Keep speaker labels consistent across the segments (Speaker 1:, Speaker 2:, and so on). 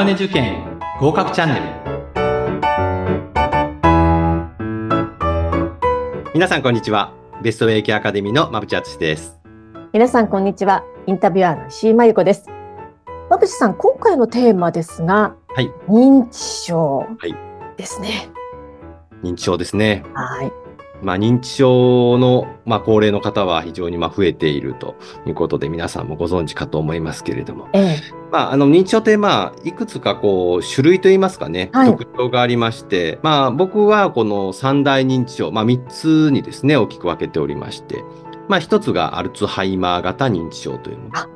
Speaker 1: マネ受験合格チャンネル。皆さんこんにちは。ベストウェイケアカデミーの馬淵敦です。
Speaker 2: 皆さんこんにちは。インタビュアーの石井真由子です。馬淵さん今回のテーマですが、
Speaker 1: はい、
Speaker 2: 認知症ですね、
Speaker 1: 認知症ですね。
Speaker 2: はい
Speaker 1: まあ、認知症の、まあ、高齢の方は非常にまあ増えているということで、皆さんもご存知かと思いますけれども、
Speaker 2: ええ
Speaker 1: まあ、あの認知症って、まあ、いくつかこう種類といいますかね、
Speaker 2: はい
Speaker 1: 特徴がありまして、まあ、僕はこの三大認知症、まあ、3つにですね、大きく分けておりまして、まあ、1つがアルツハイマー型認知症というもの。
Speaker 2: あ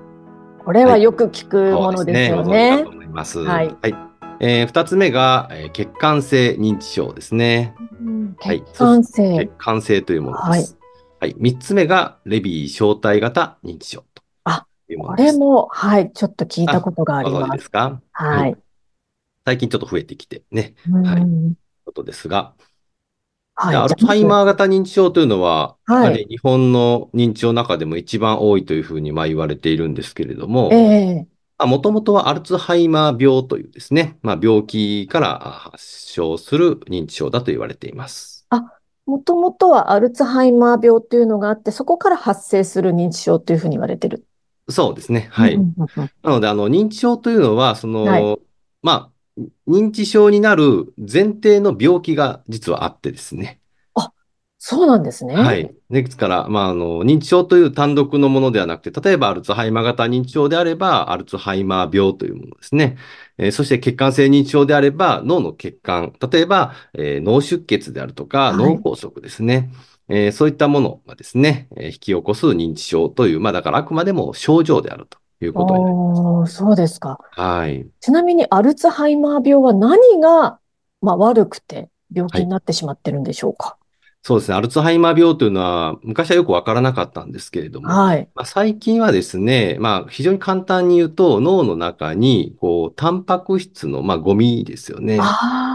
Speaker 2: これはよく聞くものですよね。
Speaker 1: ご存知かと思います。
Speaker 2: はい
Speaker 1: えー、2つ目が、えー血管性認知症ですね。
Speaker 2: うん。
Speaker 1: はい。
Speaker 2: 血管性、
Speaker 1: 血管性というものです。はい。3つ目がレビー小体型認知症と
Speaker 2: あ
Speaker 1: いうものです。
Speaker 2: これもはい。ちょっと聞いたことがありま。
Speaker 1: ですすか？
Speaker 2: はい。
Speaker 1: 最近ちょっと増えてきてね、
Speaker 2: うん。
Speaker 1: はい。ことですが、
Speaker 2: はい。
Speaker 1: でアルツハイマー型認知症というのは、
Speaker 2: はい。
Speaker 1: 日本の認知症の中でも一番多いというふうにまあ言われているんですけれども、
Speaker 2: ええ
Speaker 1: もともとはアルツハイマー病というですね、まあ、病気からあ発症する認知症だと言われています。
Speaker 2: もともとはアルツハイマー病というのがあって、そこから発生する認知症というふうに言われてる。
Speaker 1: そうですね。はい。なので、あの、認知症というのは、その、
Speaker 2: はい
Speaker 1: まあ、認知症になる前提の病気が実はあってですね。
Speaker 2: そうなんですね。
Speaker 1: はい。ですから、まあ、あの、認知症という単独のものではなくて、例えばアルツハイマー型認知症であれば、アルツハイマー病というものですね。えーそして血管性認知症であれば、脳の血管、例えば、えー脳出血であるとか、
Speaker 2: はい
Speaker 1: 脳梗塞ですね。えーそういったものがですね、えー引き起こす認知症という、まあ、だからあくまでも症状であるということになります。
Speaker 2: そうですか。
Speaker 1: はい。
Speaker 2: ちなみにアルツハイマー病は何が、まあ、悪くて病気になってしまってるんでしょうか？
Speaker 1: そうですね。アルツハイマー病というのは、昔はよくわからなかったんですけれども、
Speaker 2: はい。
Speaker 1: まあ、最近はですね、まあ、非常に簡単に言うと、脳の中に、こう、タンパク質の、まあ、ゴミですよね。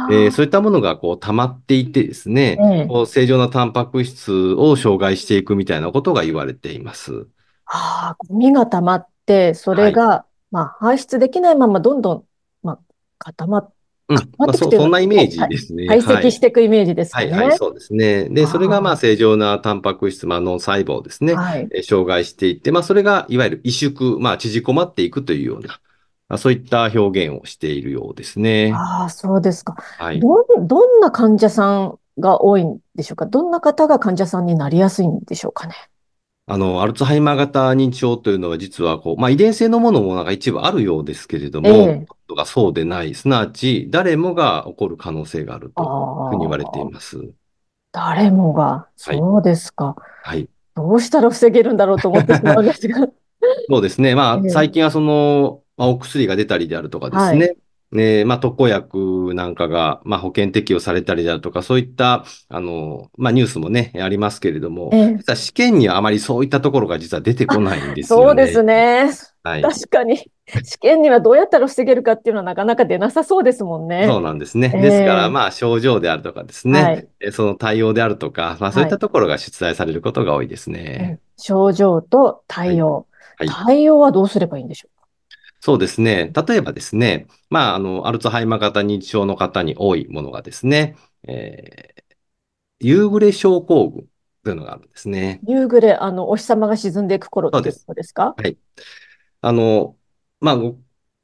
Speaker 1: えーそういったものが、こう、溜まっていてですね、
Speaker 2: ええ
Speaker 1: こう正常なタンパク質を障害していくみたいなことが言われています。
Speaker 2: ああ、ゴミが溜まって、それが、まあ、排出できないままどんどん、まあ、固まっ、
Speaker 1: うん。
Speaker 2: ま
Speaker 1: まあ、そ、そんなイメージですね。
Speaker 2: 堆積していくイメージですか
Speaker 1: はい、
Speaker 2: ね。
Speaker 1: はい、はい、そうですね。で、それが、ま
Speaker 2: あ
Speaker 1: あ、正常なタンパク質、まあ、脳細胞ですね。
Speaker 2: はい。
Speaker 1: えー障害していって、まあ、それがいわゆる萎縮、まあ、縮こまっていくというような、まあ、そういった表現をしているようですね。
Speaker 2: ああ、そうですか。
Speaker 1: はい。
Speaker 2: どん、どんな患者さんが多いんでしょうか？どんな方が患者さんになりやすいんでしょうかね？
Speaker 1: あの、アルツハイマー型認知症というのは実はこう、まあ、遺伝性のものもなんか一部あるようですけれども、
Speaker 2: ええ
Speaker 1: がそうでない、すなわち誰もが起こる可能性があるという
Speaker 2: あ
Speaker 1: ふうに言われてい
Speaker 2: あ、
Speaker 1: ます。
Speaker 2: 誰もが、
Speaker 1: はい
Speaker 2: そうですか。
Speaker 1: はい。
Speaker 2: どうしたら防げるんだろうと思ってしまうんですが。
Speaker 1: そうですね。まあ、
Speaker 2: ええ
Speaker 1: 最近はその、まあ、お薬が出たりであるとかですね。ねまあ、特効薬なんかが、まあ、保険適用されたりであるとか、そういった、あの、まあ、ニュースもね、ありますけれども、
Speaker 2: ええ
Speaker 1: 実は試験にはあまりそういったところが実は出てこないんですよ
Speaker 2: そうですね。
Speaker 1: はい。
Speaker 2: 確かに。試験にはどうやったら防げるかっていうのはなかなか出なさそうですもんね。
Speaker 1: そうなんですね。
Speaker 2: ええ
Speaker 1: ですから、まあ、症状であるとかですね、
Speaker 2: はい
Speaker 1: えその対応であるとか、まあ、そういったところが出題されることが多いです
Speaker 2: う
Speaker 1: ね。
Speaker 2: ん症状と対応。
Speaker 1: はい。
Speaker 2: 対応はどうすればいいんでしょ
Speaker 1: そうですね。例えばですね、まあ、あの、アルツハイマー型認知症の方に多いものがですね、えー夕暮れ症候群というのがあるんですね。
Speaker 2: う。夕暮れ、あの、お日様が沈んでいく頃って
Speaker 1: そうです
Speaker 2: ことですか？
Speaker 1: あの、まあ、ご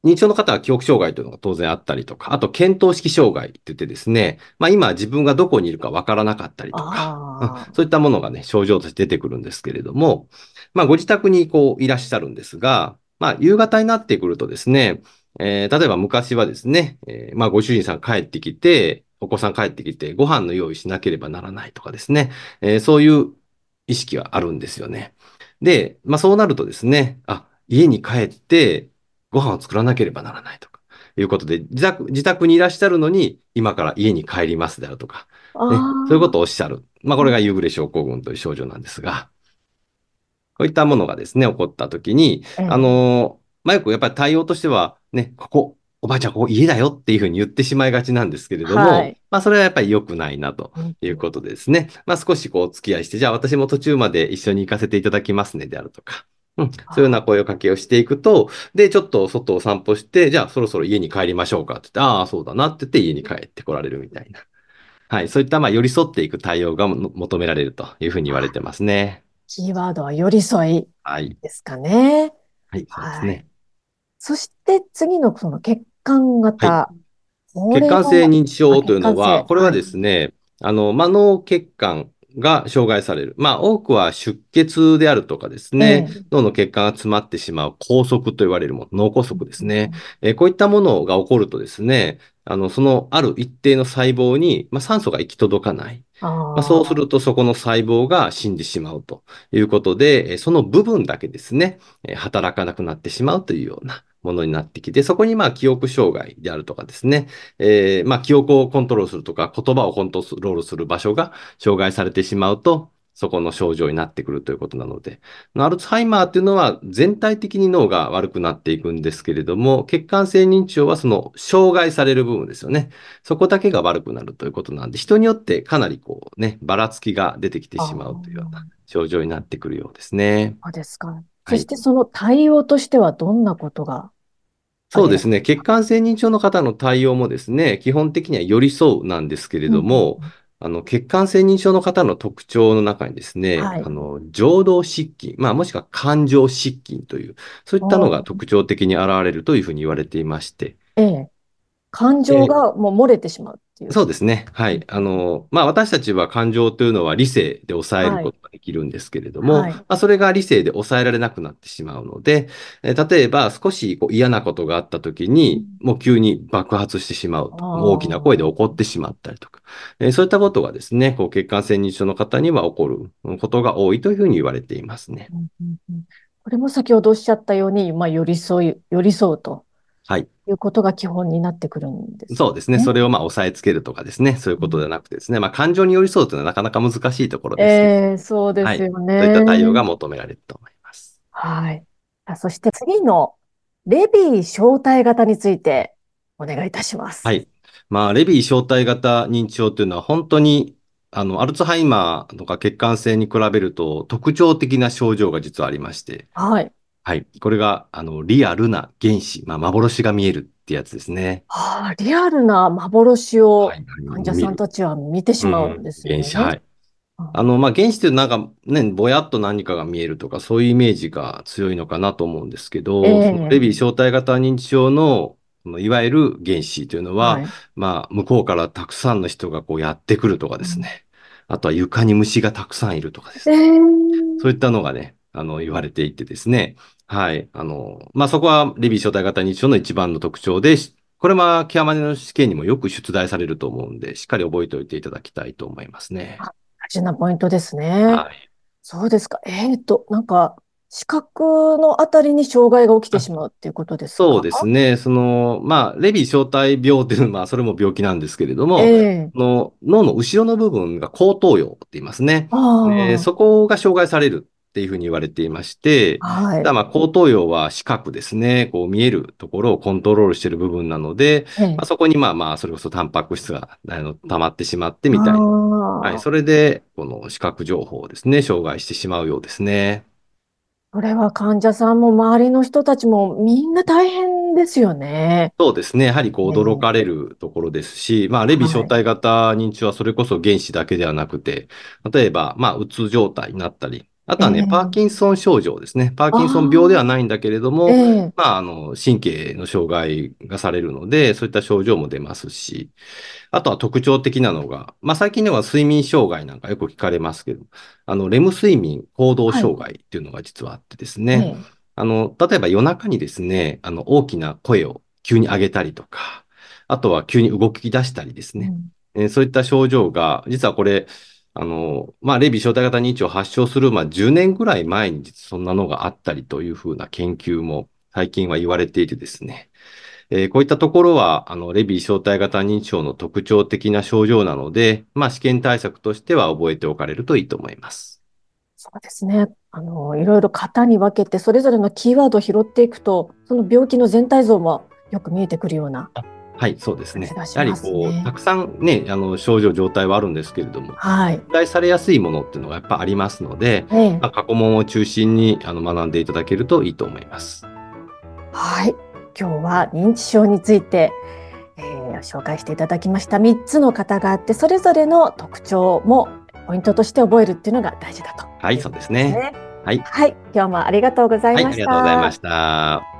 Speaker 1: 認知症の方は記憶障害というのが当然あったりとか、あと、見当識障害って言ってですね、まあ、今自分がどこにいるかわからなかったりとか。そういったものがね、症状として出てくるんですけれども、まあ、ご自宅にこういらっしゃるんですが、まあ、夕方になってくるとですね、えー例えば昔はですね、えーまあ、ご主人さん帰ってきて、お子さん帰ってきて、ご飯の用意しなければならないとかですね、えーそういう意識があるんですよね。で、まあ、そうなるとですね、あ、家に帰ってご飯を作らなければならないとか、いうことで、自宅、自宅にいらっしゃるのに、今から家に帰りますであるとか、ね。そういうことをおっしゃる。まあ、これが夕暮れ症候群という症状なんですが、こういったものがですね、起こったときに、
Speaker 2: ええ。
Speaker 1: あの、まあ、よくやっぱり対応としては、ね、ここ、おばあちゃん、ここ家だよっていうふうに言ってしまいがちなんですけれども、
Speaker 2: はい。
Speaker 1: まあ、それはやっぱり良くないなと
Speaker 2: うん。
Speaker 1: いうことでですね、まあ、少しこう、お付き合いして、じゃあ私も途中まで一緒に行かせていただきますね、であるとか、うん、そういうような声をかけをしていくと、で、ちょっと外を散歩して、じゃあそろそろ家に帰りましょうかって言って、ああ、そうだなって言って家に帰ってこられるみたいな。はい。そういった、まあ、寄り添っていく対応が求められるというふうに言われてますね。
Speaker 2: キーワードは寄り添いですかね。
Speaker 1: はい、そうですね。
Speaker 2: そして次のその血管型。は
Speaker 1: い、血管性認知症というのは、これはですね、あの、ま、脳血管が障害される。まあ、多くは出血であるとかですね、え脳の血管が詰まってしまう拘束と言われるもの、脳梗塞ですね。えー、こういったものが起こるとですね、あの、そのある一定の細胞に、まあ、酸素が行き届かない。まあ、そうするとそこの細胞が死んでしまうということで、その部分だけですね、働かなくなってしまうというようなものになってきて、そこにまあ記憶障害であるとかですね、えー、まあ記憶をコントロールするとか、言葉をコントロールする場所が障害されてしまうと、そこの症状になってくるということなので、アルツハイマーっていうのは全体的に脳が悪くなっていくんですけれども、血管性認知症はその障害される部分ですよね。そこだけが悪くなるということなんで、人によってかなりこうね、ばらつきが出てきてしまうというような症状になってくるようですね。
Speaker 2: そうですか。そしてその対応としてはどんなことが？
Speaker 1: そうですね。血管性認知症の方の対応もですね、基本的には寄り添うなんですけれども、うんあの、血管性認知症の方の特徴の中にですね、はい、あの、情動失禁、まあ、もしくは感情失禁という、そういったのが特徴的に現れるというふうに言われていまして。
Speaker 2: ええ。感情がもう漏れてしまう。
Speaker 1: ていう。そうですね。はい。あの、まあ、私たちは感情というのは理性で抑えることができるんですけれども、はい、まあ、それが理性で抑えられなくなってしまうので、えー、例えば少しこう嫌なことがあった時に、もう急に爆発してしまうと。大きな声で怒ってしまったりとか、えー、そういったことがですね、こう血管性認知症の方には起こることが多いというふうに言われていますね。うんうん
Speaker 2: うん、これも先ほどおっしゃったように、まあ、寄り添い、寄り添うと。
Speaker 1: はい。
Speaker 2: いうことが基本になってくるんです、
Speaker 1: ね、そうですね。それをまあ抑えつけるとかですね。そういうことではなくてですね。まあ感情に寄り添うというのはなかなか難しいところです
Speaker 2: ええー、そうですよね、
Speaker 1: はい、そういった対応が求められると思います。
Speaker 2: はい。そして次のレビー小体型についてお願いいたします。
Speaker 1: はい。まあ、レビー小体型認知症というのは本当にあの、アルツハイマーとか血管性に比べると特徴的な症状が実はありまして。
Speaker 2: はい。
Speaker 1: はい。これが、あの、リアルな原子、まあ、幻が見えるってやつですね。
Speaker 2: はあ、リアルな幻を患者さんたちは見てしまうんですね。
Speaker 1: うん、原子、はい。あの、まあ、原子ってなんかね、ぼやっと何かが見えるとか、そういうイメージが強いのかなと思うんですけど、えー、そのレビー小体型認知症の、いわゆる原子というのは、はい、まあ、向こうからたくさんの人がこうやってくるとかですね。うん、あとは床に虫がたくさんいるとかですね。えー、そういったのがね、あの、言われていてですね。はい。あの、まあ、そこはレビー小体型認知症の一番の特徴で、これはケアマネの試験にもよく出題されると思うんで、しっかり覚えておいていただきたいと思いますね。
Speaker 2: 大事なポイントですね。はい。そうですか。えっ、ー、と、なんか、視覚のあたりに障害が起きてしまうっていうことですか？
Speaker 1: そうですね。その、まあ、レビー小体病っていうのは、まあ、それも病気なんですけれども、えー、の脳の後ろの部分が後頭葉って言いますね。えー、そこが障害されるっていうふうに言われていまして、はい、ただまあ後頭葉は視覚ですね、こう見えるところをコントロールしている部分なので、まあ、そこにまあまあ、それこそタンパク質があの溜まってしまってみたいな。はい、それで、この視覚情報をですね、障害してしまうようですね。
Speaker 2: これは患者さんも周りの人たちもみんな大変ですよね。
Speaker 1: そうですね。やはりこう驚かれるところですし、まあ、レビ小体型認知症はそれこそ原子だけではなくて、例えば、まあ、うつ状態になったり、あとはね、えー、パーキンソン症状ですね。パーキンソン病ではないんだけれども、えー、まあ、あの、神経の障害がされるので、そういった症状も出ますし、あとは特徴的なのが、まあ、最近では睡眠障害なんかよく聞かれますけど、あの、レム睡眠行動障害っていうのが実はあってですね、はい、あの、例えば夜中にですね、あの、大きな声を急に上げたりとか、あとは急に動き出したりですね、うん、えー、そういった症状が、実はこれ、あの、まあ、レビー小体型認知を発症する、まあ、10年ぐらい前にそんなのがあったりというふうな研究も最近は言われていてですね、えー、こういったところは、あの、レビー小体型認知症の特徴的な症状なので、まあ、試験対策としては覚えておかれるといいと思います。
Speaker 2: そうですね。あの、いろいろ型に分けて、それぞれのキーワードを拾っていくと、その病気の全体像もよく見えてくるような
Speaker 1: はい、そうですね。
Speaker 2: ね
Speaker 1: やはりこう、たくさんね、あの症状、状態はあるんですけれども、
Speaker 2: はい。
Speaker 1: 題されやすいものっていうのがやっぱありますので、ええ、まあ、過去問を中心にあの学んでいただけるといいと思います。
Speaker 2: はい。今日は認知症について、えー、紹介していただきました3つの方があって、それぞれの特徴もポイントとして覚えるっていうのが大事だと、
Speaker 1: はい、そうですね。
Speaker 2: はい。はい。今日もありがとうございました。はい、あ
Speaker 1: りがとうございました。